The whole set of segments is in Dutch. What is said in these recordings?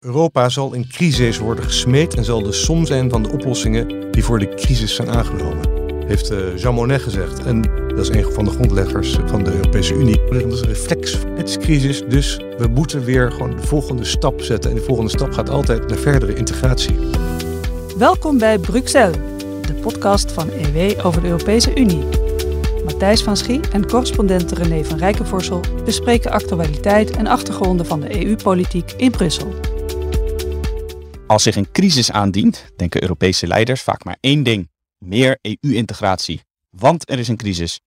Europa zal in crisis worden gesmeed en zal de som zijn van de oplossingen die voor de crisis zijn aangenomen. Heeft eh, Jean Monnet gezegd. En dat is een van de grondleggers van de Europese Unie. Dat is een reflex. Het is crisis, dus we moeten weer gewoon de volgende stap zetten. En de volgende stap gaat altijd naar verdere integratie. Welkom bij Bruxelles, de podcast van EW over de Europese Unie. Matthijs van Schie en correspondent René van Rijkenvorsel bespreken actualiteit en achtergronden van de EU-politiek in Brussel. Als zich een crisis aandient, denken Europese leiders vaak maar één ding: meer EU-integratie. Want er is een crisis.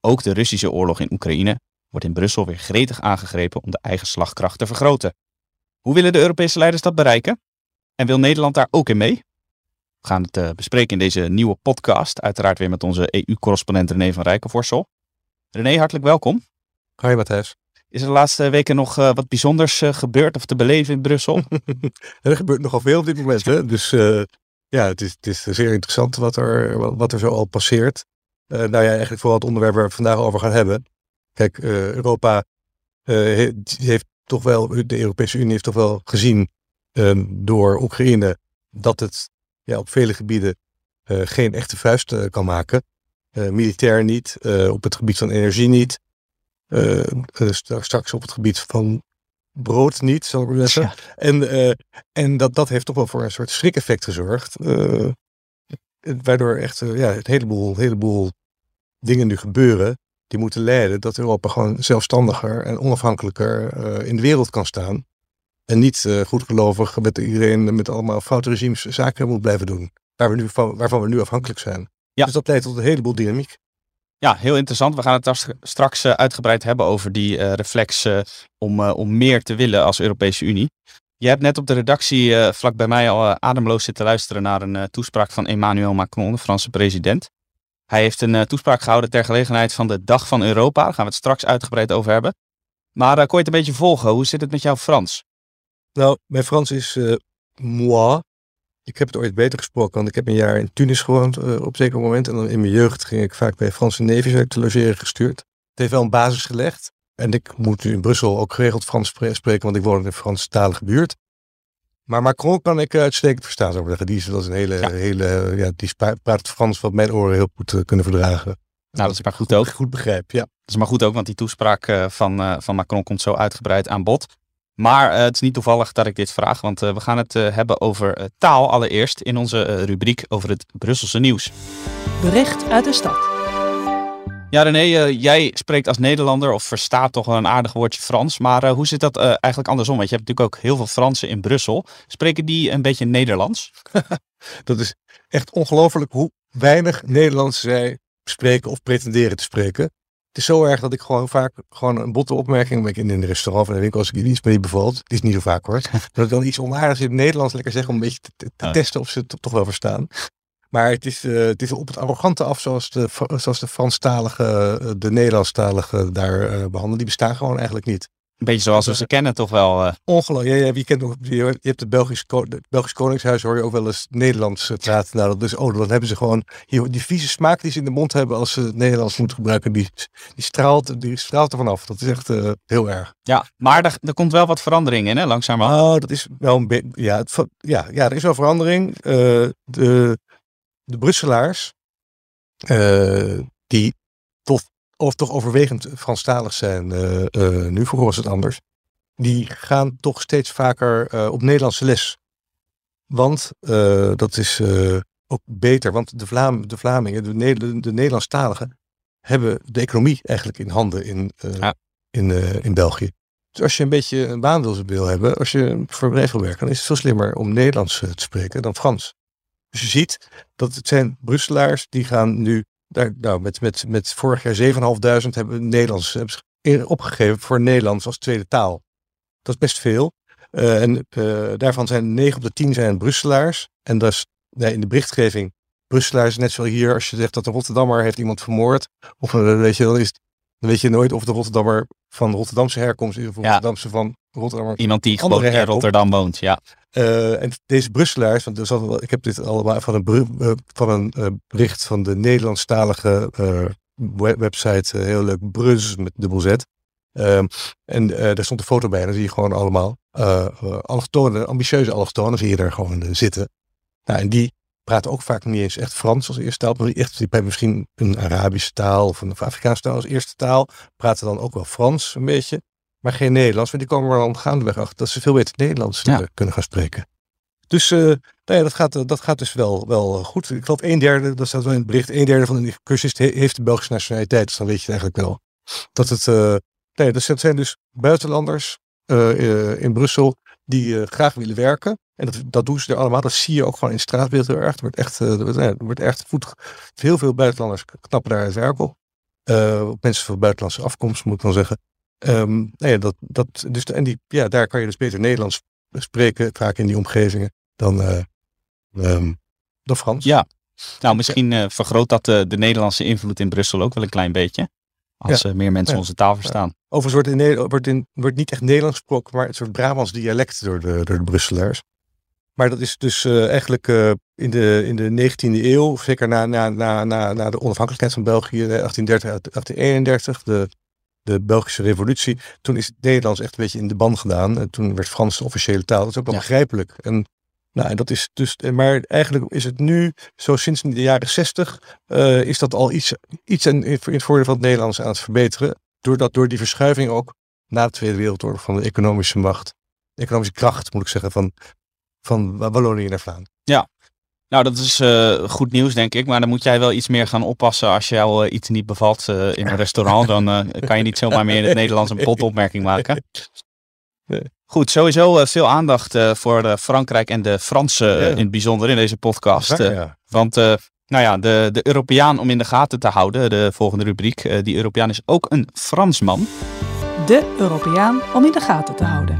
Ook de Russische oorlog in Oekraïne wordt in Brussel weer gretig aangegrepen om de eigen slagkracht te vergroten. Hoe willen de Europese leiders dat bereiken? En wil Nederland daar ook in mee? We gaan het uh, bespreken in deze nieuwe podcast, uiteraard weer met onze EU-correspondent René van Rijkenvorsel. René, hartelijk welkom. Hoi Matthijs. Is er de laatste weken nog uh, wat bijzonders uh, gebeurd of te beleven in Brussel? er gebeurt nogal veel op dit moment. Hè? Dus uh, ja, het is, het is zeer interessant wat er, wat er zo al passeert. nou ja, eigenlijk vooral het onderwerp waar we het vandaag over gaan hebben. Kijk, Europa heeft toch wel, de Europese Unie heeft toch wel gezien ehm, door Oekraïne dat het ja, op vele gebieden geen echte vuist kan maken. militair niet, op het gebied van energie niet. Uh, straks op het gebied van brood niet, zal ik maar zeggen. En, uh, en dat, dat heeft toch wel voor een soort schrik-effect gezorgd. Uh, waardoor echt ja, een heleboel, heleboel dingen nu gebeuren die moeten leiden dat Europa gewoon zelfstandiger en onafhankelijker in de wereld kan staan. En niet goedgelovig met iedereen met allemaal foute regimes zaken moet blijven doen. Waar we nu, waarvan we nu afhankelijk zijn. Ja. Dus dat leidt tot een heleboel dynamiek. Ja, heel interessant. We gaan het straks uh, uitgebreid hebben over die uh, reflex uh, om, om meer te willen als Europese Unie. Je hebt net op de redactie vlak bij mij al ademloos zitten luisteren naar een toespraak van Emmanuel Macron, de Franse president. Hij heeft een toespraak gehouden ter gelegenheid van de Dag van Europa. Daar gaan we het straks uitgebreid over hebben. Maar kon je het een beetje volgen? Hoe zit het met jouw Frans? Nou, mijn Frans is moi. Ik heb het ooit beter gesproken, want ik heb een jaar in Tunis gewoond uh, op zeker moment. En dan in mijn jeugd ging ik vaak bij Franse neefjes te logeren gestuurd. Het heeft wel een basis gelegd. En ik moet nu in Brussel ook geregeld Frans spreken, want ik woon in een Franstalige buurt. Maar Macron kan ik uitstekend verstaan, zou ik zeggen. Die is, dat is een hele, ja. hele ja, die praat Frans wat mijn oren heel goed uh, kunnen verdragen. Nou, dat is maar goed ook. Goed begrijp, ja. Dat is maar goed ook, want die toespraak uh, van, van Macron komt zo uitgebreid aan bod. Maar uh, het is niet toevallig dat ik dit vraag, want uh, we gaan het uh, hebben over taal allereerst in onze rubriek over het Brusselse nieuws. Bericht uit de stad. Ja, René, jij spreekt als Nederlander of verstaat toch wel een aardig woordje Frans. Maar hoe zit dat eigenlijk andersom? Want je hebt natuurlijk ook heel veel Fransen in Brussel. Spreken die een beetje Nederlands? dat is echt ongelooflijk hoe weinig Nederlands zij spreken of pretenderen te spreken. Het is zo erg dat ik gewoon vaak gewoon een botte opmerking ik in een restaurant of in de winkel als ik iets me niet bevalt. Het is niet zo vaak hoor. dat ik dan iets onaardigs in het Nederlands lekker zeg om een beetje te, te testen of ze het toch wel verstaan. Maar het is, uh, het is op het arrogante af zoals de, zoals de Franstalige, uh, de Nederlandstalige daar uh, behandelen. Die bestaan gewoon eigenlijk niet. Een beetje zoals we ze kennen toch wel. Uh... Ongelooflijk. Ja, ja, je, kent nog, je, hebt het Belgisch, het Belgisch Koningshuis, hoor je ook wel eens Nederlands praten. Nou, dus, oh, dan hebben ze gewoon die vieze smaak die ze in de mond hebben als ze het Nederlands moeten gebruiken. Die, die, straalt, die straalt er vanaf. Dat is echt uh, heel erg. Ja, maar er, er komt wel wat verandering in, hè, langzamerhand. Oh, dat is wel een beetje. Ja, ja, ja, er is wel verandering. Uh, de, de Brusselaars, die tot of toch overwegend Franstalig zijn, uh, uh, nu vroeger was het anders, die gaan toch steeds vaker uh, op Nederlandse les. Want dat is ook beter, want de, Vlaam, de Vlamingen, de, de Nederlandstaligen, hebben de economie eigenlijk in handen in, ja. in, in België. Dus als je een beetje een baan wil hebben, als je voor bedrijf wil werken, dan is het veel slimmer om Nederlands te spreken dan Frans. Dus je ziet dat het zijn Brusselaars die gaan nu daar, nou, met, met, met vorig jaar 7.500 hebben we Nederlands hebben opgegeven voor Nederlands als tweede taal. Dat is best veel. Uh, en uh, daarvan zijn 9 op de 10 zijn Brusselaars. En dat is nee, in de berichtgeving Brusselaars, net zoals hier, als je zegt dat een Rotterdammer heeft iemand vermoord, of uh, weet je, dan, is, dan weet je nooit of de Rotterdammer van Rotterdamse herkomst is of ja. Rotterdamse van Rotterdammer. Iemand die gewoon in Rotterdam woont, ja. Uh, en deze Brusselaars, want ik heb dit allemaal van een, uh, van een uh, bericht van de Nederlandstalige website, heel leuk, Brus met dubbel Z. Ehm, en daar stond een foto bij en dan zie je gewoon allemaal allochtonen, ambitieuze allochtonen zie je daar gewoon zitten. Nou, en die praten ook vaak niet eens echt Frans als eerste taal. Maar echt, die hebben misschien een Arabische taal of een Afrikaanse taal als eerste taal. Praten dan ook wel Frans een beetje. Maar geen Nederlands. Want die komen er dan gaandeweg achter dat ze veel beter Nederlands ja. kunnen gaan spreken. Dus uh, nou ja, dat, gaat, dat gaat dus wel, wel goed. Ik geloof een derde, dat staat wel in het bericht, een derde van de cursisten heeft de Belgische nationaliteit. Dus dan weet je het eigenlijk wel. Dat het, uh, nee, dat zijn dus buitenlanders uh, in Brussel die graag willen werken. En dat, dat doen ze er allemaal. Dat zie je ook gewoon in het straatbeeld heel erg. Er wordt echt, er wordt echt voet, heel veel buitenlanders knappen daar het werk op. mensen van buitenlandse afkomst moet ik dan zeggen. Um, nou ja, dat, dat, dus, en die, ja, daar kan je dus beter Nederlands spreken, vaak in die omgevingen, dan, uh, um, dan Frans. Ja, nou misschien uh, vergroot dat de, de Nederlandse invloed in Brussel ook wel een klein beetje. Als ja. meer mensen ja. onze taal verstaan. Overigens wordt, in, wordt, in, wordt niet echt Nederlands gesproken, maar het soort Brabants dialect door de, door de Brusselaars. Maar dat is dus eigenlijk in, de, in de 19e eeuw, zeker na, na, na, na, na de onafhankelijkheid van België, 1830, 1831, de de Belgische revolutie, toen is het Nederlands echt een beetje in de ban gedaan. En toen werd Frans de officiële taal. Dat is ook wel begrijpelijk. En, nou, en dat is dus, maar eigenlijk is het nu, zo sinds de jaren zestig, uh, is dat al iets, iets in, in het voordeel van het Nederlands aan het verbeteren. Doordat door die verschuiving ook na de Tweede Wereldoorlog van de economische macht, de economische kracht moet ik zeggen, van, van Wallonië naar Vlaanderen. Ja, nou, dat is uh, goed nieuws, denk ik. Maar dan moet jij wel iets meer gaan oppassen als jou uh, iets niet bevalt uh, in een restaurant. Dan kan je niet zomaar meer in het Nederlands een potopmerking maken. Goed, sowieso veel aandacht voor Frankrijk en de Fransen ja. in het bijzonder in deze podcast. Ja, ja. Want nou ja, de, de Europeaan om in de gaten te houden, de volgende rubriek, die Europeaan is ook een Fransman. De Europeaan om in de gaten te houden.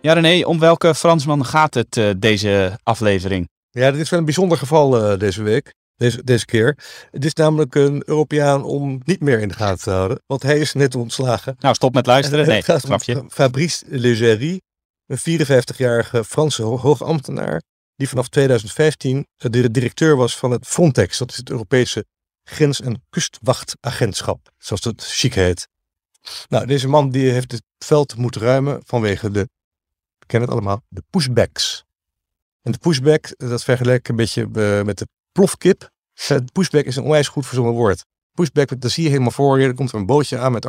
Ja René, om welke Fransman gaat het deze aflevering? Ja, dit is wel een bijzonder geval uh, deze week. Deze, deze keer. Het is namelijk een Europeaan om niet meer in de gaten te houden. Want hij is net ontslagen. Nou, stop met luisteren. Nee, grapje. Fabrice Leggeri, een 54-jarige Franse hoogambtenaar. Die vanaf 2015 de directeur was van het Frontex. Dat is het Europese Grens- en Kustwachtagentschap. Zoals het chic heet. Nou, deze man die heeft het veld moeten ruimen vanwege de, we kennen het allemaal, de pushbacks. En de pushback, dat vergelijk ik een beetje uh, met de plofkip. De pushback is een onwijs goed verzonnen woord. Pushback, dat zie je helemaal voor je. Er komt er een bootje aan met,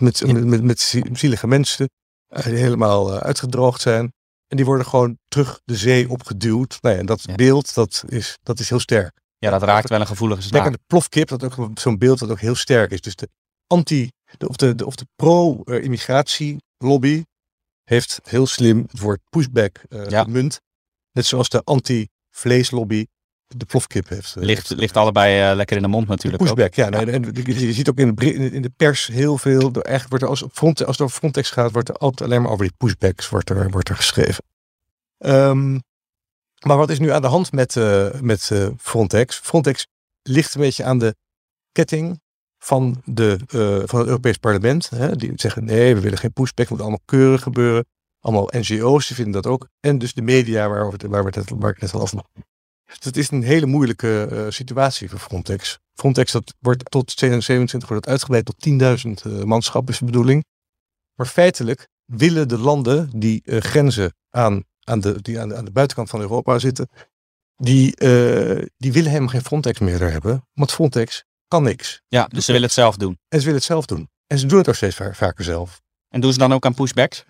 met, met, met, met zielige mensen. Die helemaal uitgedroogd zijn. En die worden gewoon terug de zee opgeduwd. Nou ja, en dat ja. beeld, dat is, dat is heel sterk. Ja, dat raakt wel een gevoelige snaar. Aan de plofkip, dat ook zo'n beeld dat ook heel sterk is. Dus de anti, de, of de, de, of de pro-immigratie lobby heeft heel slim het woord pushback uh, ja. munt. Net zoals de anti-vleeslobby de plofkip heeft. Eh, ligt, ligt allebei uh, lekker in de mond natuurlijk. Pushback, ook. ja. En je ziet ook in de, in de pers heel veel. Eigenlijk wordt er als, front, als het over Frontex gaat, wordt er altijd alleen maar over die pushbacks wordt er, wordt er geschreven. Um, maar wat is nu aan de hand met, uh, met uh, Frontex? Frontex ligt een beetje aan de ketting van, de, van het Europees Parlement. Hè? Die zeggen nee, we willen geen pushback, het moet allemaal keurig gebeuren. Allemaal NGO's die vinden dat ook. En dus de media waar, we, waar, we het, waar ik net al over dus het is een hele moeilijke uh, situatie voor Frontex. Frontex dat wordt tot 2027 wordt uitgebreid tot 10.000 uh, manschap is de bedoeling. Maar feitelijk willen de landen die uh, grenzen aan, aan, de, die aan, de, aan de buitenkant van Europa zitten, die, die willen helemaal geen Frontex meer daar hebben. Want Frontex kan niks. Ja, dus ze willen het zelf doen. En ze willen het zelf doen. En ze doen het ook steeds vaker zelf. En doen ze dan ook aan pushbacks?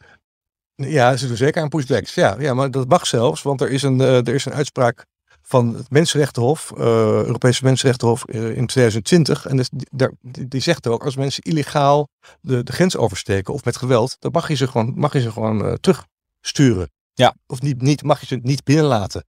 Ja, ze doen zeker aan pushbacks. Ja, ja maar dat mag zelfs, want er is een, uh, er is een uitspraak van het Mensenrechtenhof, uh, Europese Mensenrechtenhof uh, in 2020. En dus die, die, die, zegt ook, als mensen illegaal de, de grens oversteken of met geweld, dan mag je ze gewoon, mag je ze gewoon terugsturen. Ja. Of niet, niet, mag je ze niet binnenlaten.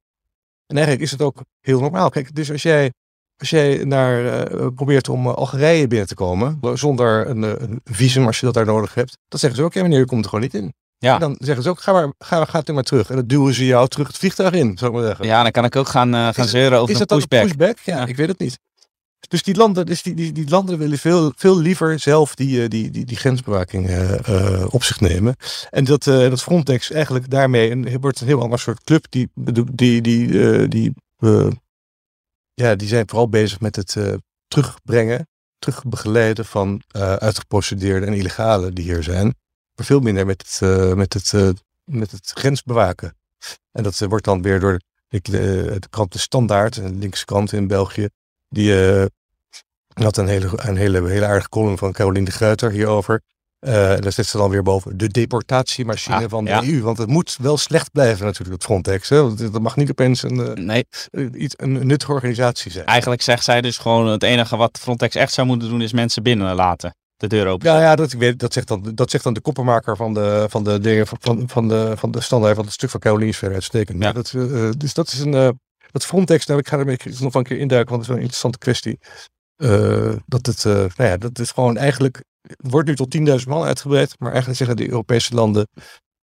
En eigenlijk is het ook heel normaal. Kijk, dus als jij, als jij naar, probeert om Algerije binnen te komen, zonder een, een, visum als je dat daar nodig hebt, dan zeggen ze ook, ja meneer, je komt er gewoon niet in. Ja. En dan zeggen ze ook, ga maar, ga, ga maar terug. En dan duwen ze jou terug het vliegtuig in, zou ik maar zeggen. Ja, dan kan ik ook gaan, uh, gaan zeuren over is een pushback. Een pushback? Ja, ja, ik weet het niet. Dus die landen, dus die, die, die landen willen veel, veel liever zelf die, uh, die, die, die grensbewaking uh, op zich nemen. En dat, dat Frontex eigenlijk daarmee een, wordt een heel ander soort club. Die, die, die, die, ja, die zijn vooral bezig met het terugbrengen, terugbegeleiden van uitgeprocedeerden en illegalen die hier zijn. Veel minder met het, uh, met het, uh, met het grensbewaken. En dat wordt dan weer door de, de, krant De Standaard, een linkse krant in België, die had een hele, een hele, hele aardige column van Caroline de Gruiter hierover. Uh, daar zit ze dan weer boven de deportatiemachine ah, van de EU. Want het moet wel slecht blijven natuurlijk, het Frontex. Hè? Want dat mag niet opeens een, nee. iets, een nuttige organisatie zijn. Eigenlijk zegt zij dus gewoon het enige wat Frontex echt zou moeten doen is mensen binnenlaten. De deur open. Ja, ja dat, ik weet, dat, zegt dan, dat zegt dan de koppenmaker van de, van de, de van, van, de, van de standaard van het stuk van Caroline is verder uitstekend. Ja. Dat, uh, dus dat is een... dat Frontex, nou, ik ga er nog een keer induiken, want het is wel een interessante kwestie. dat het, nou ja, dat is gewoon eigenlijk wordt nu tot 10.000 man uitgebreid. Maar eigenlijk zeggen de Europese landen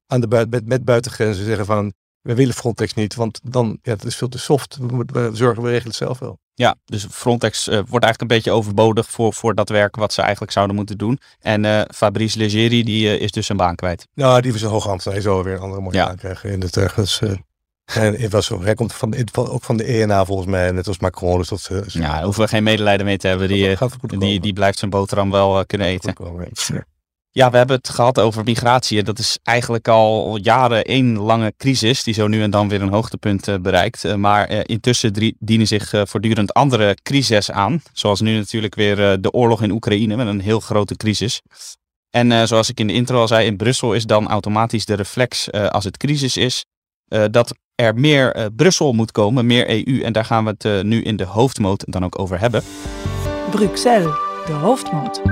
aan de buiten, met, met buitengrenzen zeggen van we willen Frontex niet, want dan ja, het is veel te soft. We, we zorgen, we regelen het zelf wel. Ja, dus Frontex uh, wordt eigenlijk een beetje overbodig voor, voor dat werk wat ze eigenlijk zouden moeten doen. En uh, Fabrice Leggeri, die uh, is dus zijn baan kwijt. Nou, die was een hoog Hij zou weer een andere mooie ja. baan krijgen in het ergens. En het was, hij komt van, ook van de ENA volgens mij, net als Macron. Dus dat, ja, daar hoeven we geen medelijden mee te hebben. Die, die, die blijft zijn boterham wel kunnen eten. Ja, we hebben het gehad over migratie. Dat is eigenlijk al jaren één lange crisis, die zo nu en dan weer een hoogtepunt uh, bereikt. maar intussen dienen zich voortdurend andere crises aan. Zoals nu natuurlijk weer de oorlog in Oekraïne met een heel grote crisis. En zoals ik in de intro al zei, in Brussel is dan automatisch de reflex als het crisis is, dat er meer Brussel moet komen, meer EU. En daar gaan we het nu in de hoofdmoot dan ook over hebben. Bruxelles, de hoofdmoot.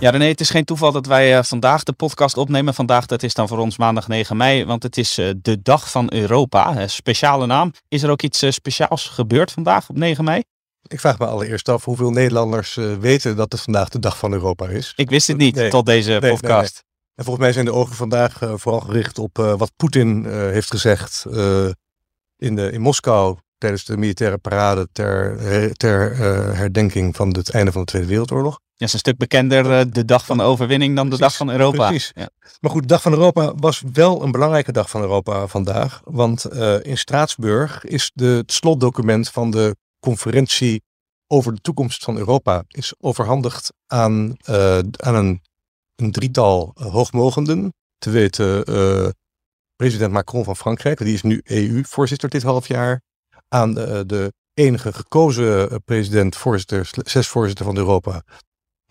Ja, René, het is geen toeval dat wij uh, vandaag de podcast opnemen. Vandaag, dat is dan voor ons maandag 9 mei, want het is de Dag van Europa. speciale naam. Is er ook iets speciaals gebeurd vandaag op 9 mei? Ik vraag me allereerst af hoeveel Nederlanders weten dat het vandaag de Dag van Europa is. Ik wist het niet tot deze podcast. En volgens mij zijn de ogen vandaag vooral gericht op wat Poetin heeft gezegd in, de, in Moskou tijdens de militaire parade ter, ter herdenking van het einde van de Tweede Wereldoorlog. Ja, is een stuk bekender de dag van de overwinning dan de dag van Europa. Precies. Ja. Maar goed, de dag van Europa was wel een belangrijke dag van Europa vandaag. Want in Straatsburg is de, het slotdocument van de conferentie over de toekomst van Europa is overhandigd aan, aan een een drietal hoogmogenden. Te weten uh, president Macron van Frankrijk, die is nu EU-voorzitter dit half jaar. Aan de, de enige gekozen eh, president, voorzitter, zes voorzitter van Europa.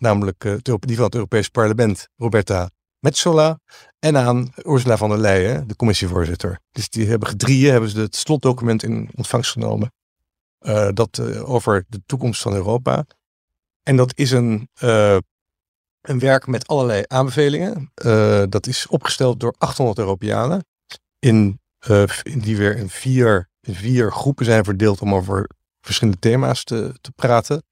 Namelijk die van het Europees Parlement, Roberta Metsola. En aan Ursula von der Leyen, de commissievoorzitter. Dus die hebben gedrieën, hebben ze het slotdocument in ontvangst genomen. Uh, dat over de toekomst van Europa. En dat is een een werk met allerlei aanbevelingen. Dat is opgesteld door 800 Europeanen. In, die weer in vier, vier groepen zijn verdeeld om over verschillende thema's te, te praten.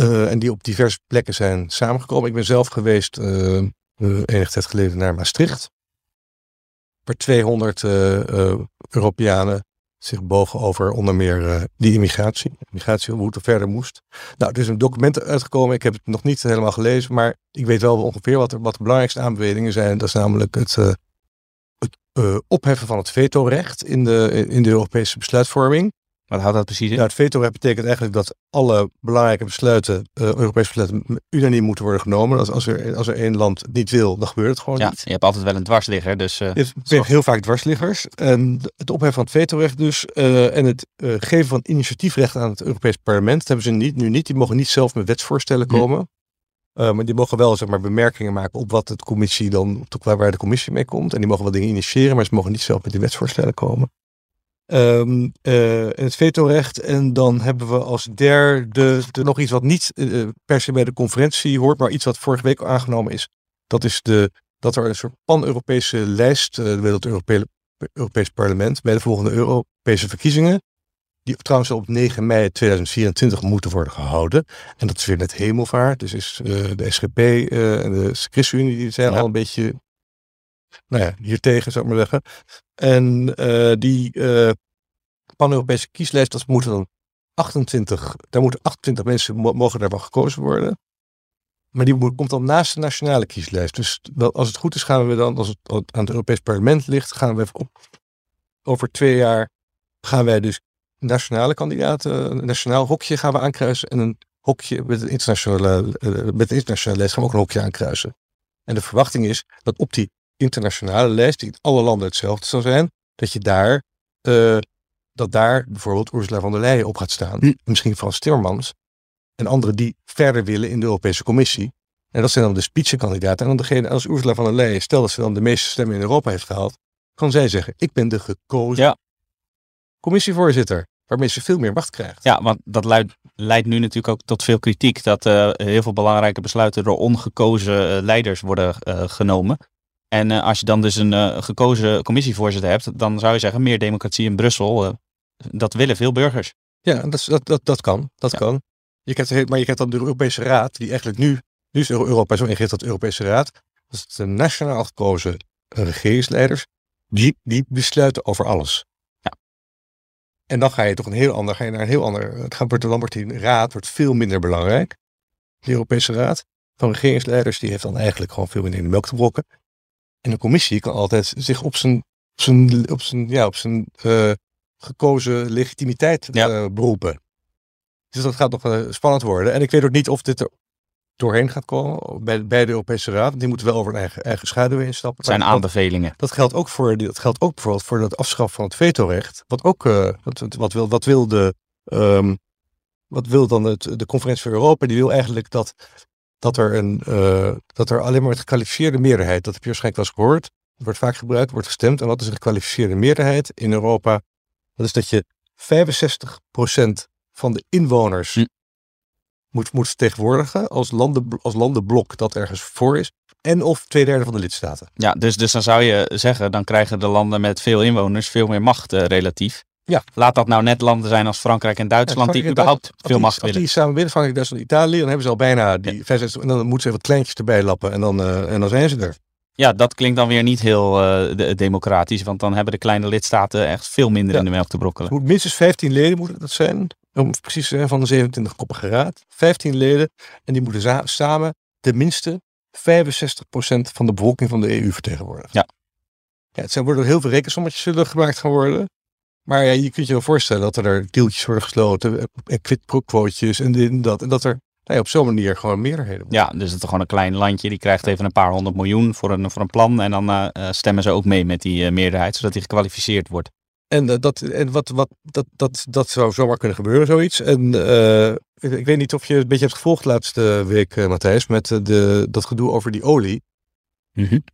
Uh, en die op diverse plekken zijn samengekomen. Ik ben zelf geweest enige tijd geleden naar Maastricht. Waar 200 Europeanen zich bogen over onder meer uh, die immigratie. Immigratie, hoe het er verder moest. Nou, er is een document uitgekomen. Ik heb het nog niet helemaal gelezen, maar ik weet wel ongeveer wat, wat de belangrijkste aanbevelingen zijn. Dat is namelijk het, uh, het uh, opheffen van het vetorecht in de, in de Europese besluitvorming. Wat houdt dat precies in? Nou, het vetorecht betekent eigenlijk dat alle belangrijke besluiten, uh, Europese besluiten, unaniem moeten worden genomen. Als, als, er, als er één land niet wil, dan gebeurt het gewoon ja, niet. Je hebt altijd wel een dwarsligger. Dus, uh, je hebt heel vaak dwarsliggers. En het opheffen van het vetorecht dus uh, en het geven van initiatiefrecht aan het Europees Parlement, dat hebben ze niet, nu niet. Die mogen niet zelf met wetsvoorstellen komen. Uh, maar die mogen wel zeg maar, bemerkingen maken op wat de commissie dan, op waar de commissie mee komt. En die mogen wel dingen initiëren, maar ze mogen niet zelf met die wetsvoorstellen komen. Um, uh, het vetorecht. En dan hebben we als derde de, nog iets wat niet uh, per se bij de conferentie hoort, maar iets wat vorige week aangenomen is. Dat is de, dat er een soort pan-Europese lijst, uh, wil het Europe Europees Parlement, bij de volgende Europese verkiezingen. Die trouwens op 9 mei 2024 moeten worden gehouden. En dat is weer net hemelvaart. Dus is de SGP en de ChristenUnie, die zijn al een beetje nou ja, hiertegen, zou ik maar zeggen. En uh, die uh, pan-Europese kieslijst, dat moeten dan 28, daar moeten 28 mensen mogen daarvan gekozen worden. Maar die komt dan naast de nationale kieslijst. Dus als het goed is, gaan we dan, als het aan het Europees Parlement ligt, gaan we op, over twee jaar gaan wij dus nationale kandidaten, een nationaal hokje gaan we aankruisen en een hokje met een internationale, uh, met internationale lijst gaan we ook een hokje aankruisen. En de verwachting is dat op die internationale lijst, die in alle landen hetzelfde zal zijn, dat je daar, uh, dat daar bijvoorbeeld Ursula von der Leyen op gaat staan. Hm. Misschien Frans Timmermans en anderen die verder willen in de Europese Commissie. En dat zijn dan de spitsenkandidaten. En dan degene, als Ursula von der Leyen, stel dat ze dan de meeste stemmen in Europa heeft gehaald, kan zij zeggen, ik ben de gekozen Ja. commissievoorzitter. Waarmee ze veel meer macht krijgt. Ja, want dat luidt, leidt nu natuurlijk ook tot veel kritiek. Dat eh, heel veel belangrijke besluiten door ongekozen eh, leiders worden eh, genomen. En eh, als je dan dus een eh, gekozen commissievoorzitter hebt, dan zou je zeggen meer democratie in Brussel. eh, dat willen veel burgers. Ja, dat, dat, dat, dat kan. Dat Ja. kan. Je krijgt, maar je krijgt dan de Europese Raad, die eigenlijk nu, nu is Europa zo ingericht dat de Europese Raad, dat is de nationaal gekozen regeringsleiders, die, die besluiten over alles. Ja. En dan ga je toch een heel ander, ga je naar een heel ander, het gaat dan wordt die raad wordt veel minder belangrijk. De Europese Raad van regeringsleiders, die heeft dan eigenlijk gewoon veel minder in de melk te brokken. En de commissie kan altijd zich op zijn, op zijn, op zijn, ja, op zijn eh, gekozen legitimiteit Ja. eh, beroepen. Dus dat gaat nog eh, spannend worden. En ik weet ook niet of dit er doorheen gaat komen bij, bij de Europese Raad. Want die moeten wel over een eigen, eigen schaduw heen stappen. Het zijn aanbevelingen. dat geldt ook voor, dat geldt ook bijvoorbeeld voor het afschaffen van het vetorecht. Wat ook, wat, wat- wat, wil, wat wil de, ehm, wat wil dan het, de conferentie voor Europa? Die wil eigenlijk dat, dat er een, eh, dat er alleen maar met gekwalificeerde meerderheid, dat heb je waarschijnlijk wel eens gehoord, wordt vaak gebruikt, wordt gestemd. En wat is een gekwalificeerde meerderheid in Europa? Dat is dat je 65% van de inwoners Hm. moet, moet vertegenwoordigen als, landen, als landenblok dat ergens voor is. En of twee derde van de lidstaten. Ja, dus, dus dan zou je zeggen, dan krijgen de landen met veel inwoners veel meer macht eh, relatief. Ja. Laat dat nou net landen zijn als Frankrijk en Duitsland, Ja, die Frankrijk überhaupt veel macht willen. die samen winnen, Frankrijk, Duitsland, Italië, dan hebben ze al bijna die 65. En dan moeten ze even wat kleintjes erbij lappen en dan, eh, en dan zijn ze er. Ja, dat klinkt dan weer niet heel eh, de- democratisch, want dan hebben de kleine lidstaten echt veel minder Ja. in de melk te brokkelen. moet minstens 15 leden moeten dat zijn, om precies te zijn, van de 27-koppige raad. 15 leden en die moeten samen tenminste 65% van de bevolking van de EU vertegenwoordigen. Ja. ja het zijn, worden heel veel rekensommetjes zullen gemaakt gaan worden. Maar ja, je kunt je wel voorstellen dat er deeltjes worden gesloten, eh, en quid pro quootjes en dit en dat. En dat er nou ja, op zo'n manier gewoon meerderheden worden. Ja, dus het is gewoon een klein landje, die krijgt even een paar honderd miljoen voor een, voor een plan. En dan eh, eh, stemmen ze ook mee met die meerderheid, zodat die gekwalificeerd wordt. En, dat, en wat, wat, dat, dat, dat zou zomaar kunnen gebeuren, zoiets. En ik, ik weet niet of je het een beetje hebt gevolgd laatste week, Matthijs, met de, dat gedoe over die olie.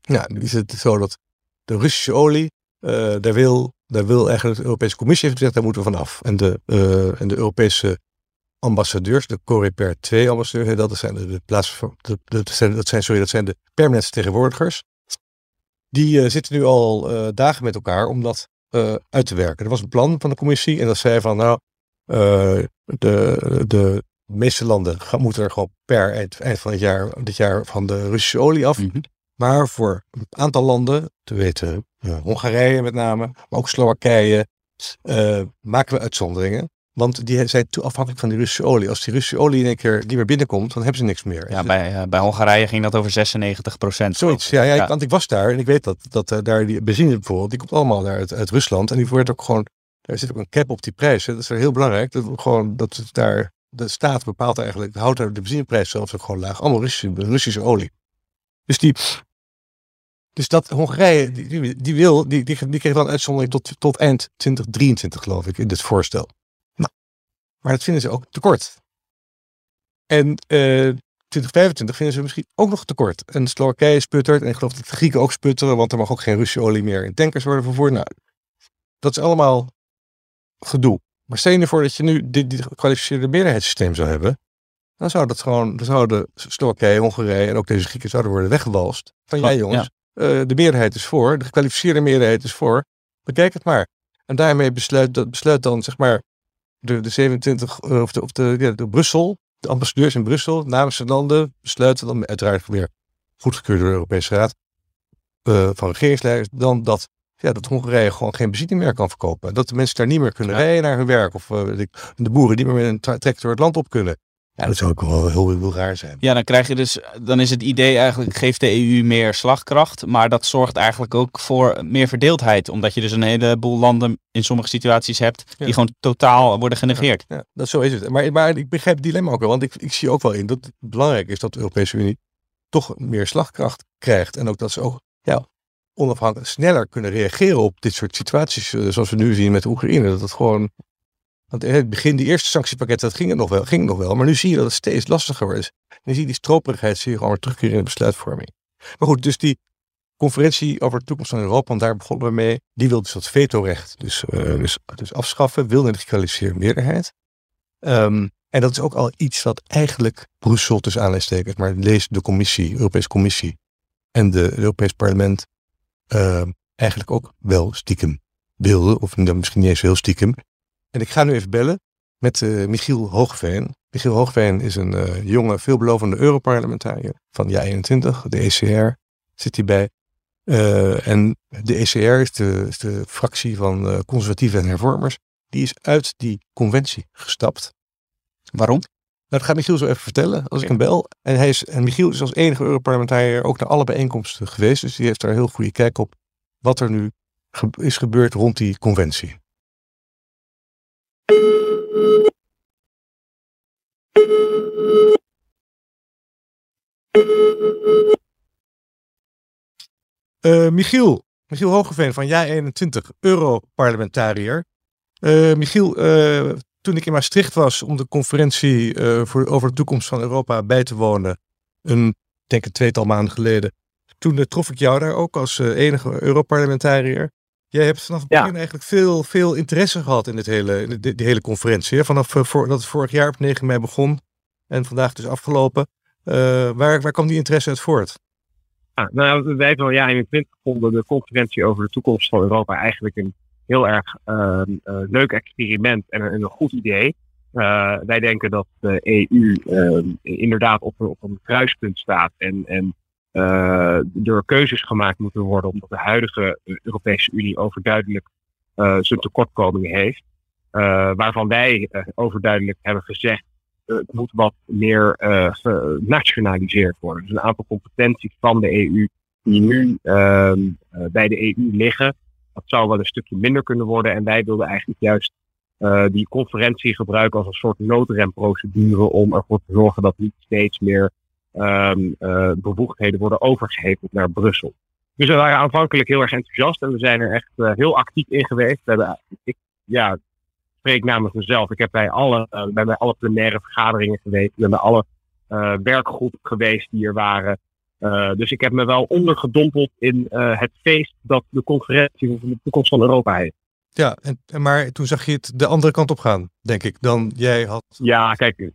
Ja, nu is het zo dat de Russische olie, daar, wil, daar wil eigenlijk de Europese Commissie heeft gezegd, daar moeten we vanaf. En de, eh, en de Europese ambassadeurs, de Coreper 2 ambassadeurs, dat zijn de, de plaats, de, de, dat zijn, dat zijn, sorry, dat zijn de permanente vertegenwoordigers. Die eh, zitten nu al eh, dagen met elkaar om dat uit te werken. Er was een plan van de commissie en dat zei van nou, de, de meeste landen gaan, moeten er gewoon per eind, eind van het jaar, dit jaar van de Russische olie af. Mhm. Maar voor een aantal landen, te weten Hongarije met name, maar ook Slowakije, eh, maken we uitzonderingen. Want die zijn te afhankelijk van die Russische olie. Als die Russische olie in één keer niet meer binnenkomt, dan hebben ze niks meer. Ja, bij, eh, bij Hongarije ging dat over 96 procent. Zoiets, ja, ja, want ik was daar en ik weet dat, dat eh, daar die benzine bijvoorbeeld, die komt allemaal daar uit, uit Rusland. En die wordt ook gewoon, daar zit ook een cap op die prijs. hè. Dat is heel belangrijk. Dat gewoon, dat daar, de staat bepaalt eigenlijk, houdt daar de benzineprijs zelfs ook gewoon laag. Allemaal Russische, Russische olie. Dus die, dus dat Hongarije, die, die, wil, die, die, die kreeg dan uitzondering tot, tot eind 2023 geloof ik, in dit voorstel. Nou, maar dat vinden ze ook tekort. En eh 2025 vinden ze misschien ook nog tekort. En Slowakije sputtert. En ik geloof dat de Grieken ook sputteren. Want er mag ook geen Russische olie meer in tankers worden vervoerd. Nou, dat is allemaal gedoe. Maar stel je ervoor dat je nu dit, dit gekwalificeerde meerderheidssysteem zou hebben. Dan zou dat gewoon, dan zouden Slowakije, Hongarije en ook deze Grieken zouden worden weggewalst. Van Oh, jongens, eh, de meerderheid is voor. De gekwalificeerde meerderheid is voor. Bekijk het maar. En daarmee besluit, dat besluit dan zeg maar de, de 27 eh, of de, of de, ja, de Brussel, de ambassadeurs in Brussel namens de landen besluiten dan uiteraard weer goedgekeurd door de Europese Raad eh, van regeringsleiders dan dat, ja, dat Hongarije gewoon geen benzine meer kan verkopen. Dat de mensen daar niet meer kunnen Ja. rijden naar hun werk of de boeren niet meer met een tra- tractor het land op kunnen. Ja, dat zou ook wel heel, heel raar zijn. Ja, dan krijg je dus, dan is het idee eigenlijk, geeft de EU meer slagkracht, maar dat zorgt eigenlijk ook voor meer verdeeldheid, omdat je dus een heleboel landen in sommige situaties hebt die Ja. gewoon totaal worden genegeerd. Ja, dat zo is het. Maar, maar ik begrijp het dilemma ook wel, want ik, ik zie ook wel in dat het belangrijk is dat de Europese Unie toch meer slagkracht krijgt. En ook dat ze ook ja, onafhankelijk sneller kunnen reageren op dit soort situaties. eh, zoals we nu zien met Oekraïne. Dat het gewoon. Want in het begin, die eerste sanctiepakketten, dat ging het nog wel, ging nog wel. Maar nu zie je dat het steeds lastiger is. En je ziet die stroperigheid zie je gewoon terugkeren in de besluitvorming. Maar goed, dus die conferentie over de toekomst van Europa, want daar begonnen we mee. Die wil dus dat vetorecht dus, eh, dus, dus afschaffen, wil een gekwalificeerde meerderheid. Ehm, en dat is ook al iets wat eigenlijk Brussel tussen aanleidingstekens, maar lees de commissie, Europese Commissie en de Europees Parlement ehm, eigenlijk ook wel stiekem wilden, of misschien niet eens heel stiekem. En ik ga nu even bellen met eh, Michiel Hoogveen. Michiel Hoogveen is een eh, jonge, veelbelovende Europarlementariër van JA21, de ECR zit hierbij. Eh, en de ECR is de, is de fractie van conservatieven en hervormers. Die is uit die conventie gestapt. Waarom? Nou, dat gaat Michiel zo even vertellen als ik hem bel. En, hij is, en Michiel is als enige Europarlementariër ook naar alle bijeenkomsten geweest. Dus die heeft daar een heel goede kijk op wat er nu ge- is gebeurd rond die conventie. Eh, Michiel, Michiel Hogeveen van JA21, Europarlementariër. Eh Michiel, eh, toen ik in Maastricht was om de conferentie voor, over de toekomst van Europa bij te wonen, een, denk een tweetal maanden geleden, toen trof ik jou daar ook als enige Europarlementariër. Jij hebt vanaf het Ja. begin eigenlijk veel, veel interesse gehad in, dit hele, in de, hele conferentie. Hè? Vanaf eh, voor, dat het vorig jaar op 9 mei begon en vandaag dus afgelopen. Eh, waar, waar kwam die interesse uit voort? Ah, nou, wij van ja, in 20 vonden de conferentie over de toekomst van Europa eigenlijk een heel erg ehm, eh, leuk experiment en een, en een goed idee. Wij denken dat de EU ehm, inderdaad op, een- op een kruispunt staat en, en er keuzes gemaakt moeten worden omdat de huidige eh, Europese Unie overduidelijk eh, zijn tekortkomingen heeft. Eh, waarvan wij eh, overduidelijk hebben gezegd eh, het moet wat meer eh, genationaliseerd worden. Dus een aantal competenties van de EU die nu ehm, eh, bij de EU liggen, dat zou wel een stukje minder kunnen worden. En wij wilden eigenlijk juist eh, die conferentie gebruiken als een soort noodremprocedure om ervoor te zorgen dat niet steeds meer ehm, eh, bevoegdheden worden overgeheveld naar Brussel. Dus we waren aanvankelijk heel erg enthousiast en we zijn er echt eh, heel actief in geweest. We hebben, ik, ja, spreek namens mezelf. Ik heb bij alle, eh, bij, alle plenaire vergaderingen geweest. Ik ben bij alle werkgroepen geweest die er waren. Dus ik heb me wel ondergedompeld in het feest dat de conferentie over de toekomst van Europa heeft. Ja, en maar toen zag je het de andere kant op gaan, denk ik, dan jij had. Ja, kijk,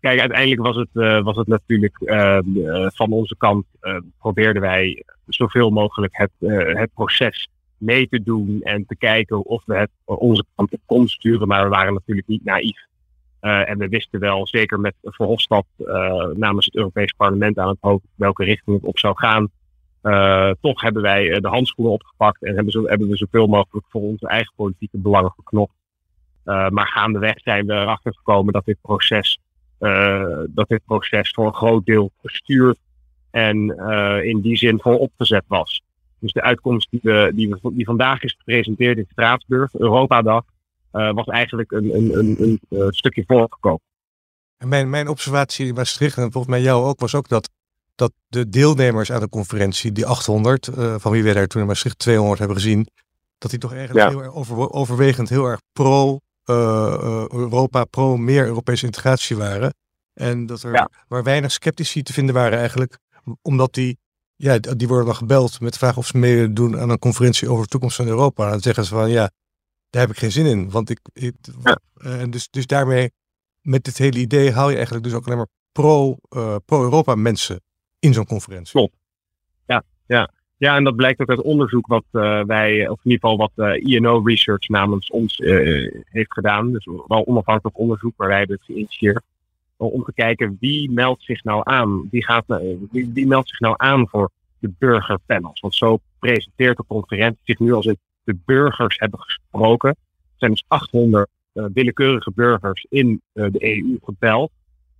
kijk uiteindelijk was het, eh, was het natuurlijk eh, eh, van onze kant eh, probeerden wij zoveel mogelijk het, eh, het proces mee te doen en te kijken of we het onze kant op konden sturen. Maar we waren natuurlijk niet naïef. En we wisten wel, zeker met Verhofstadt namens het Europees Parlement aan het hoofd, welke richting het op zou gaan. Toch hebben wij de handschoenen opgepakt en hebben, hebben we zoveel mogelijk voor onze eigen politieke belangen geknopt. Maar gaandeweg zijn we erachter gekomen dat dit proces, dat dit proces voor een groot deel gestuurd en uh, in die zin voor opgezet was. Dus de uitkomst die, we, die, we, die vandaag is gepresenteerd in Straatsburg, Europadag, uh, was eigenlijk een, een, een, een, stukje voorgekomen. En mijn, mijn observatie in Maastricht, en volgens mij jou ook, was ook dat, dat de deelnemers aan de conferentie, die 800, uh, van wie we daar toen in Maastricht 200 hebben gezien, dat die toch eigenlijk ja. heel erg over, overwegend heel erg pro Europa, pro meer Europese integratie waren. En dat er ja. waar weinig sceptici te vinden waren eigenlijk, omdat die, ja, die worden dan gebeld met de vraag of ze meedoen aan een conferentie over de toekomst van Europa. En dan zeggen ze van ja, daar heb ik geen zin in. Want ik, ik ja. uh, dus, dus daarmee, met dit hele idee, haal je eigenlijk dus ook alleen maar pro, uh, pro-Europa mensen in zo'n conferentie. Klopt. Ja, ja. Ja, en dat blijkt ook uit onderzoek wat uh, wij, of in ieder geval wat uh, INO Research namens ons uh, heeft gedaan. Dus wel onafhankelijk onderzoek, maar wij hebben het geïnitieerd. Om te kijken wie meldt zich nou aan. Wie, gaat, wie, meldt zich nou aan voor de burgerpanels. Want zo presenteert de conferentie zich nu als de burgers hebben gesproken. Er zijn dus 800 willekeurige burgers in de EU gebeld.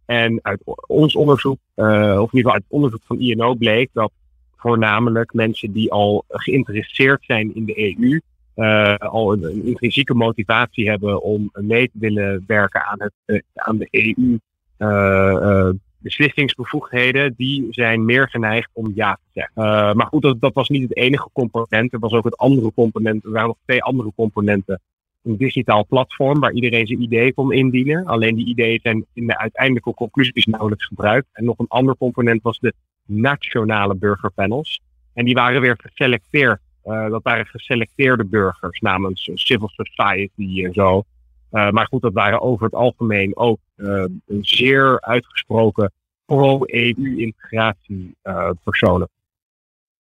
En uit ons onderzoek, of in ieder geval uit onderzoek van INO, bleek dat voornamelijk mensen die al geïnteresseerd zijn in de EU, uh, al een, intrinsieke motivatie hebben om mee te willen werken aan, het, uh, aan de EU, uh, beslissingsbevoegdheden, die zijn meer geneigd om ja te zeggen. Maar goed, dat, dat was niet het enige component. Er was ook het andere component. Er waren nog twee andere componenten. Een digitaal platform waar iedereen zijn idee kon indienen. Alleen die ideeën zijn in de uiteindelijke conclusies nauwelijks gebruikt. En nog een ander component was de nationale burgerpanels. En die waren weer geselecteerd. Uh, dat waren geselecteerde burgers namens civil society en zo. Uh, maar goed, dat waren over het algemeen ook uh, zeer uitgesproken pro-EU-integratie personen.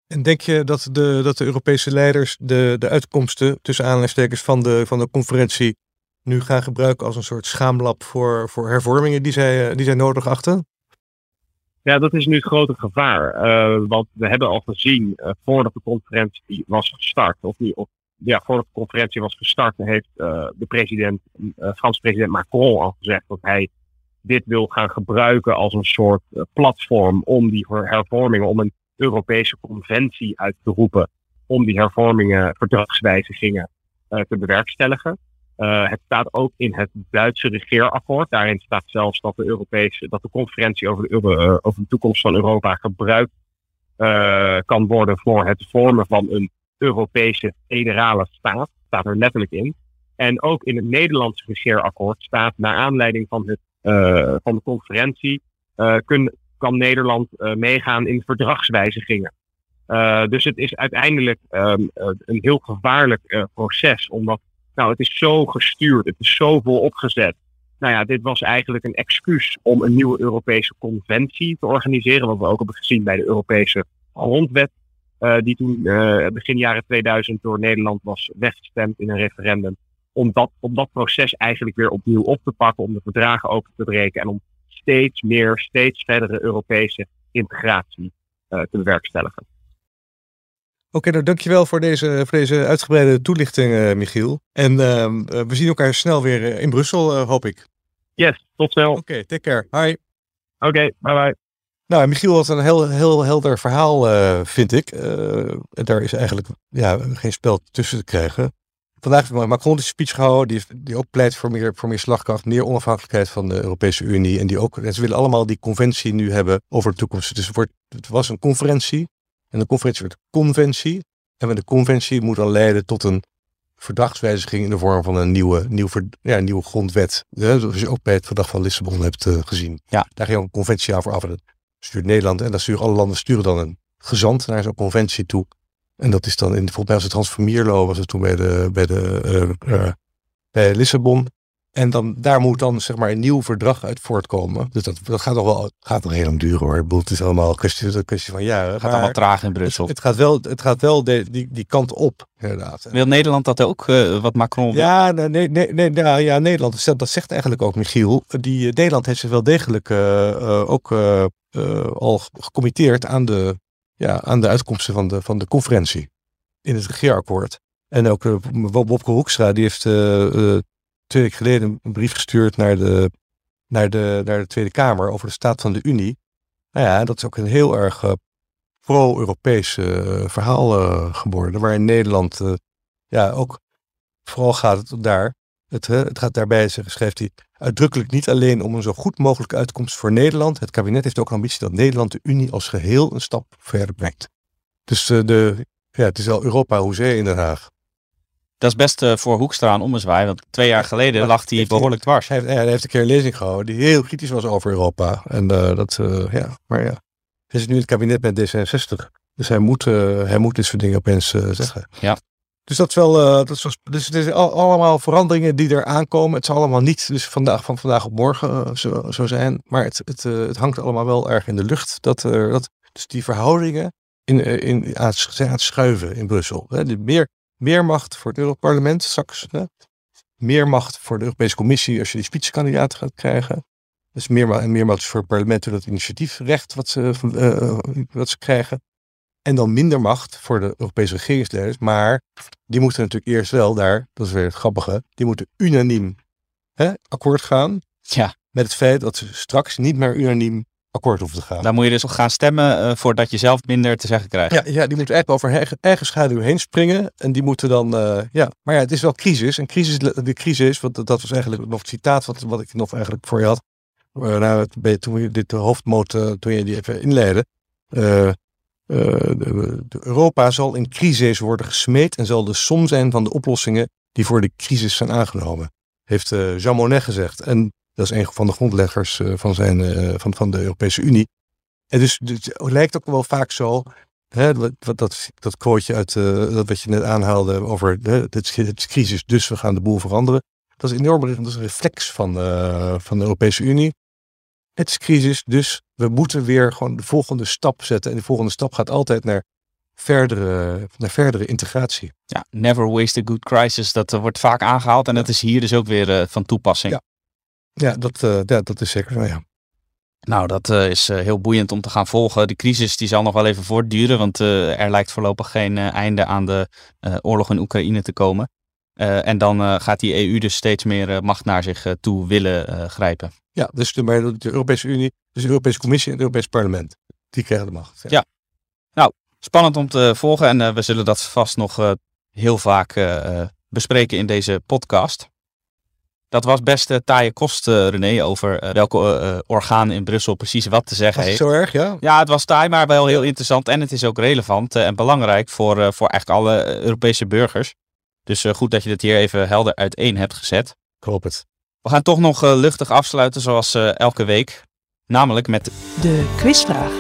En denk je dat de, dat de Europese leiders de, de uitkomsten tussen aanleidingstekens van de, van de conferentie nu gaan gebruiken als een soort schaamlab voor, voor hervormingen die zij, die zij nodig achten? Ja, dat is nu het grote gevaar. Uh, want we hebben al gezien, uh, voordat de conferentie was gestart, of, niet, ja, voordat de conferentie was gestart, heeft uh, de president, Franse president Macron al gezegd dat hij dit wil gaan gebruiken als een soort platform om die hervormingen, om een Europese conventie uit te roepen, om die hervormingen, verdragswijzigingen te bewerkstelligen. Uh, het staat ook in het Duitse regeerakkoord. Daarin staat zelfs dat de, Europese, dat de conferentie over de, uh, over toekomst van Europa gebruikt uh, kan worden voor het vormen van een Europese federale staat. Staat er letterlijk in. En ook in het Nederlandse regeerakkoord staat, naar aanleiding van, het, van de conferentie, kan Nederland meegaan in verdragswijzigingen. dus het is uiteindelijk um, een heel gevaarlijk proces, omdat nou, het is zo gestuurd, het is zo vol opgezet. Nou ja, dit was eigenlijk een excuus om een nieuwe Europese conventie te organiseren. Wat we ook hebben gezien bij de Europese grondwet. Uh, die toen uh, begin jaren 2000 door Nederland was weggestemd in een referendum. Om dat, om dat proces eigenlijk weer opnieuw op te pakken, om de verdragen open te breken en om steeds meer, steeds verdere Europese integratie uh, te bewerkstelligen. Oké, nou dankjewel voor deze, voor deze uitgebreide toelichting, uh, Michiel. En uh, we zien elkaar snel weer in Brussel, uh, hoop ik. Yes, tot snel. Oké, okay, take care. Hi. Oké, okay, bye bye. Nou, Michiel had een heel, heel helder verhaal, vind ik. daar is eigenlijk ja, geen spel tussen te krijgen. Vandaag heeft Macron een speech gehouden, die, die ook pleit voor meer, voor meer slagkracht, meer onafhankelijkheid van de Europese Unie. En die ook, ze willen allemaal die conventie nu hebben over de toekomst. Dus het, wordt, het was een conferentie, en de conferentie wordt conventie. En de conventie moet dan leiden tot een verdragswijziging in de vorm van een nieuwe, nieuw, ja, nieuwe grondwet. Ja, zoals je ook bij het verdrag van Lissabon hebt uh, gezien. Ja. Daar ging ook een conventie aan voor af. En dat stuurt Nederland en dan sturen alle landen sturen dan een gezant naar zo'n conventie toe. En dat is dan in, volgens mij was het Transformierlo, was het toen bij de, bij de uh, uh, bij Lissabon. En dan, daar moet dan zeg maar een nieuw verdrag uit voortkomen. Dus dat, dat gaat nog wel gaat nog heel lang duren hoor. Het is allemaal een kwestie, kwestie van jaren. Het gaat allemaal traag in Brussel. Het, het, gaat wel, het gaat wel de, die, die kant op, inderdaad. Wil Nederland dat ook, uh, wat Macron Ja, nee, nee, nee, ja, ja, Nederland, dat zegt eigenlijk ook Michiel. Die, Nederland heeft zich wel degelijk uh, uh, ook al gecommitteerd aan de, ja, aan de uitkomsten van de, van de conferentie. In het regeerakkoord. En ook Bobke Hoekstra, die heeft twee weken geleden een brief gestuurd naar de, naar, de, naar de Tweede Kamer over de staat van de Unie. Nou ja, dat is ook een heel erg uh, pro-Europees uh, verhaal uh, geworden, waarin Nederland ja, ook vooral gaat het daar. Het, het gaat daarbij, schrijft hij, uitdrukkelijk niet alleen om een zo goed mogelijke uitkomst voor Nederland. Het kabinet heeft ook ambitie dat Nederland de Unie als geheel een stap verder brengt. Dus de, ja, het is wel Europa hoezee in Den Haag. Dat is best uh, voor Hoekstra een ommezwaai, want twee jaar geleden lag hij behoorlijk dwars. Hij heeft, hij heeft een keer een lezing gehouden die heel kritisch was over Europa. En uh, dat, uh, ja, maar ja. Hij zit nu in het kabinet met D66. Dus hij moet, hij moet dit soort dingen opeens zeggen. Ja. Dus dat is wel, dat is, dus het is allemaal veranderingen die er aankomen. Het zal allemaal niet dus vandaag, van vandaag op morgen zo, zo zijn. Maar het, het, het hangt allemaal wel erg in de lucht. Dat, dat dus die verhoudingen in, in, aan, het, aan het schuiven in Brussel. Hè. De meer meer macht voor het Europarlement straks. Hè? Meer macht voor de Europese Commissie als je die spitsenkandidaat gaat krijgen. Dus meer, en meer macht voor het parlement door dat initiatiefrecht wat ze, uh, wat ze krijgen. En dan minder macht voor de Europese regeringsleiders. Maar die moeten natuurlijk eerst wel daar, dat is weer het grappige, die moeten unaniem hè, akkoord gaan. Ja. Met het feit dat ze straks niet meer unaniem akkoord hoeven te gaan. Dan moet je dus gaan stemmen uh, voordat je zelf minder te zeggen krijgt. Ja, ja die moeten echt over eigen, eigen schaduw heen springen. En die moeten dan, uh, ja. Maar ja, het is wel crisis. En crisis, de crisis, want dat was eigenlijk nog het citaat wat, wat ik nog eigenlijk voor je had. nou, het, bij- toen je dit hoofdmoot, eh, toen je die even inleidde. eh, eh, de- de Europa zal in crisis worden gesmeed en zal de som zijn van de oplossingen die voor de crisis zijn aangenomen. Heeft eh, Jean Monnet gezegd. En dat is een van de grondleggers eh, van, zijn, eh, van, van de Europese Unie. En dus, dus het lijkt ook wel vaak zo. Hè, wat- dat, dat quoteje uit eh, dat wat je net aanhaalde over het, is, het crisis, dus we gaan de boel veranderen. Dat is enorm dat is een reflex van, van de Europese Unie. Het is crisis, dus we moeten weer gewoon de volgende stap zetten. En de volgende stap gaat altijd naar verdere, naar verdere integratie. Ja, never waste a good crisis. Dat wordt vaak aangehaald en dat is hier dus ook weer van toepassing. Ja. Ja, dat, eh, ja, dat is zeker zo, ja. Nou, dat eh, is eh, heel boeiend om te gaan volgen. De crisis die zal nog wel even voortduren, want er lijkt voorlopig geen einde aan de oorlog in Oekraïne te komen. En dan gaat die EU dus steeds meer macht naar zich toe willen grijpen. Ja, dus de, Europese Unie, dus de Europese Commissie en het Europees Parlement. Die krijgen de macht. Ja. Spannend om te volgen en we zullen dat vast nog heel vaak bespreken in deze podcast. Dat was best eh, taaie kost, eh, René, over eh, welke orgaan in Brussel precies wat te zeggen Was het heeft. zo erg, ja? Ja, het was taai, maar wel heel interessant. En het is ook relevant en belangrijk voor, eh, voor eigenlijk alle Europese burgers. Dus eh, goed dat je dit hier even helder uiteen hebt gezet. Ik hoop het. We gaan toch nog luchtig afsluiten, zoals eh, elke week. Namelijk met De quizvraag.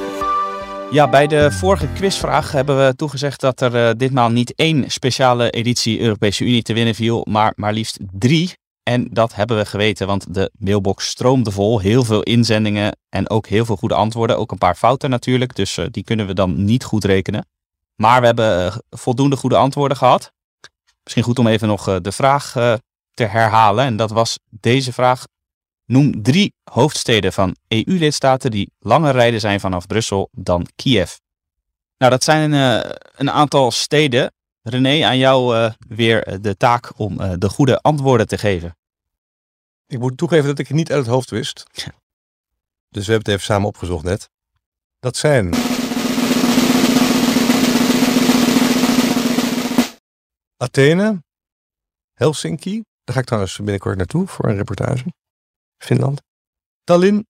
Ja, bij de vorige quizvraag hebben we toegezegd dat er ditmaal niet één speciale editie Europese Unie te winnen viel, maar maar liefst drie. En dat hebben we geweten, want de mailbox stroomde vol. Heel veel inzendingen en ook heel veel goede antwoorden. Ook een paar fouten natuurlijk, dus eh, die kunnen we dan niet goed rekenen. Maar we hebben eh, voldoende goede antwoorden gehad. Misschien goed om even nog eh, de vraag te herhalen. En dat was deze vraag. Noem drie hoofdsteden van EU-lidstaten die langer rijden zijn vanaf Brussel dan Kiev. Nou, dat zijn eh, een aantal steden. René, aan jou eh, weer eh, de taak om eh, de goede antwoorden te geven. Ik moet toegeven dat ik het niet uit het hoofd wist. Dus we hebben het even samen opgezocht net. Dat zijn... Athene, Helsinki. Daar ga ik trouwens binnenkort naartoe voor een reportage. Finland. Tallinn,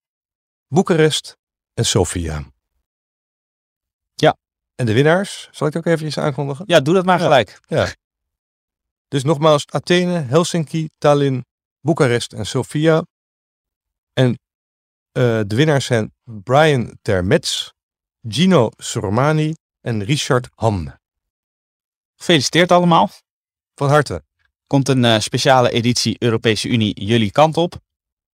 Boekarest en Sofia. Ja. En de winnaars, zal ik ook eventjes aankondigen? Ja, doe dat maar Ja. gelijk. Dus nogmaals, Athene, Helsinki, Tallinn, Boekarest en Sofia. En eh, de winnaars zijn Brian Termets, Gino Sormani en Richard Ham. Gefeliciteerd allemaal. Van harte. Komt een eh, speciale editie Europese Unie jullie kant op.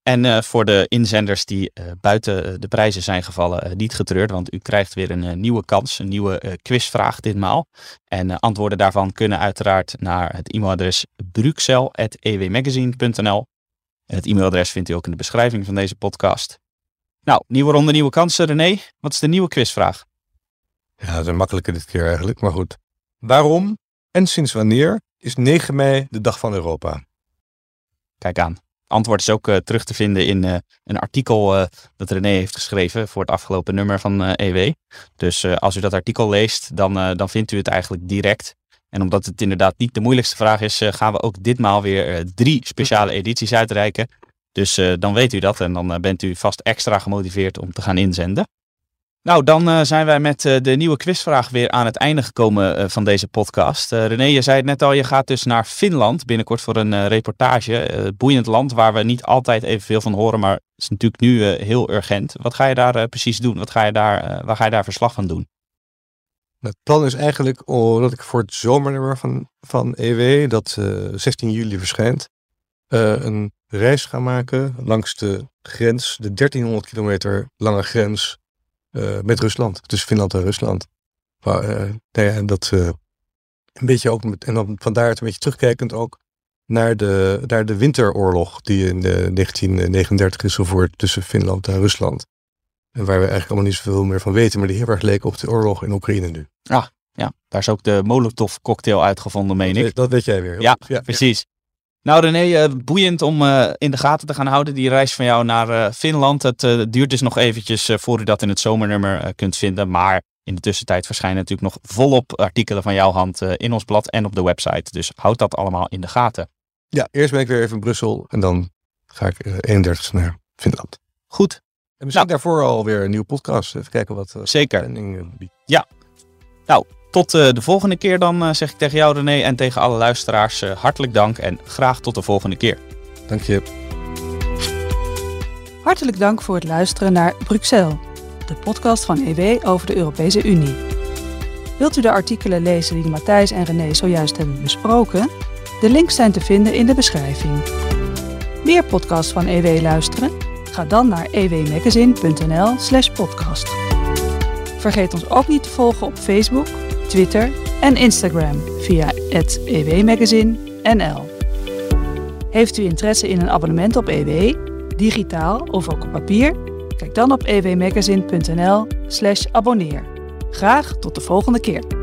En eh, voor de inzenders die eh, buiten eh, de prijzen zijn gevallen, niet getreurd, want u krijgt weer een nieuwe kans, een nieuwe quizvraag ditmaal. En antwoorden daarvan kunnen uiteraard naar het e-mailadres bruxel.ewmagazine.nl. En het e-mailadres vindt u ook in de beschrijving van deze podcast. Nou, nieuwe ronde, nieuwe kansen. René, wat is de nieuwe quizvraag? Ja, dat is een makkelijke dit keer eigenlijk, maar goed. Waarom en sinds wanneer is 9 mei de Dag van Europa? Kijk aan. Antwoord is ook eh, terug te vinden in eh, een artikel eh, dat René heeft geschreven voor het afgelopen nummer van EW. Dus eh, als u dat artikel leest, dan, dan vindt u het eigenlijk direct. En omdat het inderdaad niet de moeilijkste vraag is, gaan we ook ditmaal weer drie speciale edities uitreiken. Dus dan weet u dat en dan bent u vast extra gemotiveerd om te gaan inzenden. Nou, dan eh, zijn wij met eh, de nieuwe quizvraag weer aan het einde gekomen eh, van deze podcast. René, je zei het net al, je gaat dus naar Finland binnenkort voor een reportage. Boeiend land waar we niet altijd evenveel van horen, maar het is natuurlijk nu heel urgent. Wat ga je daar precies doen? Wat ga je daar, waar ga je daar verslag van doen? Het plan is eigenlijk oh, dat ik voor het zomernummer van, van EW, dat eh, 16 juli verschijnt, een reis ga maken langs de grens, de 1300 kilometer lange grens eh, met Rusland, tussen Finland en Rusland. Maar, eh, nou ja, en dat eh, een beetje ook, met, en dan vandaar het een beetje terugkijkend ook naar de, naar de winteroorlog die in de 1939 is gevoerd tussen Finland en Rusland. En waar we eigenlijk allemaal niet zoveel meer van weten, maar die heel erg leek op de oorlog in Oekraïne nu. Ja, daar is ook de Molotov cocktail uitgevonden, meen ik. Dat, dat weet jij weer. Ja, ja. Precies. Nou René, eh, boeiend om eh, in de gaten te gaan houden, die reis van jou naar eh, Finland. Het duurt dus nog eventjes voor u dat in het zomernummer kunt vinden. Maar in de tussentijd verschijnen natuurlijk nog volop artikelen van jouw hand in ons blad en op de website. Dus houd dat allemaal in de gaten. Ja, eerst ben ik weer even in Brussel en dan ga ik eh 31 naar Finland. Goed, En misschien Nou. daarvoor alweer een nieuwe podcast. Even kijken wat zeker. eh, biedt. Tot eh, de volgende keer dan eh, zeg ik tegen jou René en tegen alle luisteraars eh, hartelijk dank en graag tot de volgende keer. Dank je. Hartelijk dank voor het luisteren naar Bruxelles, de podcast van EW over de Europese Unie. Wilt u de artikelen lezen die Matthijs en René zojuist hebben besproken? De links zijn te vinden in de beschrijving. Meer podcasts van EW luisteren? Ga dan naar ewmagazine.nl/slash podcast. Vergeet ons ook niet te volgen op Facebook, Twitter en Instagram via het ewmagazine.nl. Heeft u interesse in een abonnement op EW, digitaal of ook op papier? Kijk dan op ewmagazine.nl/slash abonneer. Graag tot de volgende keer.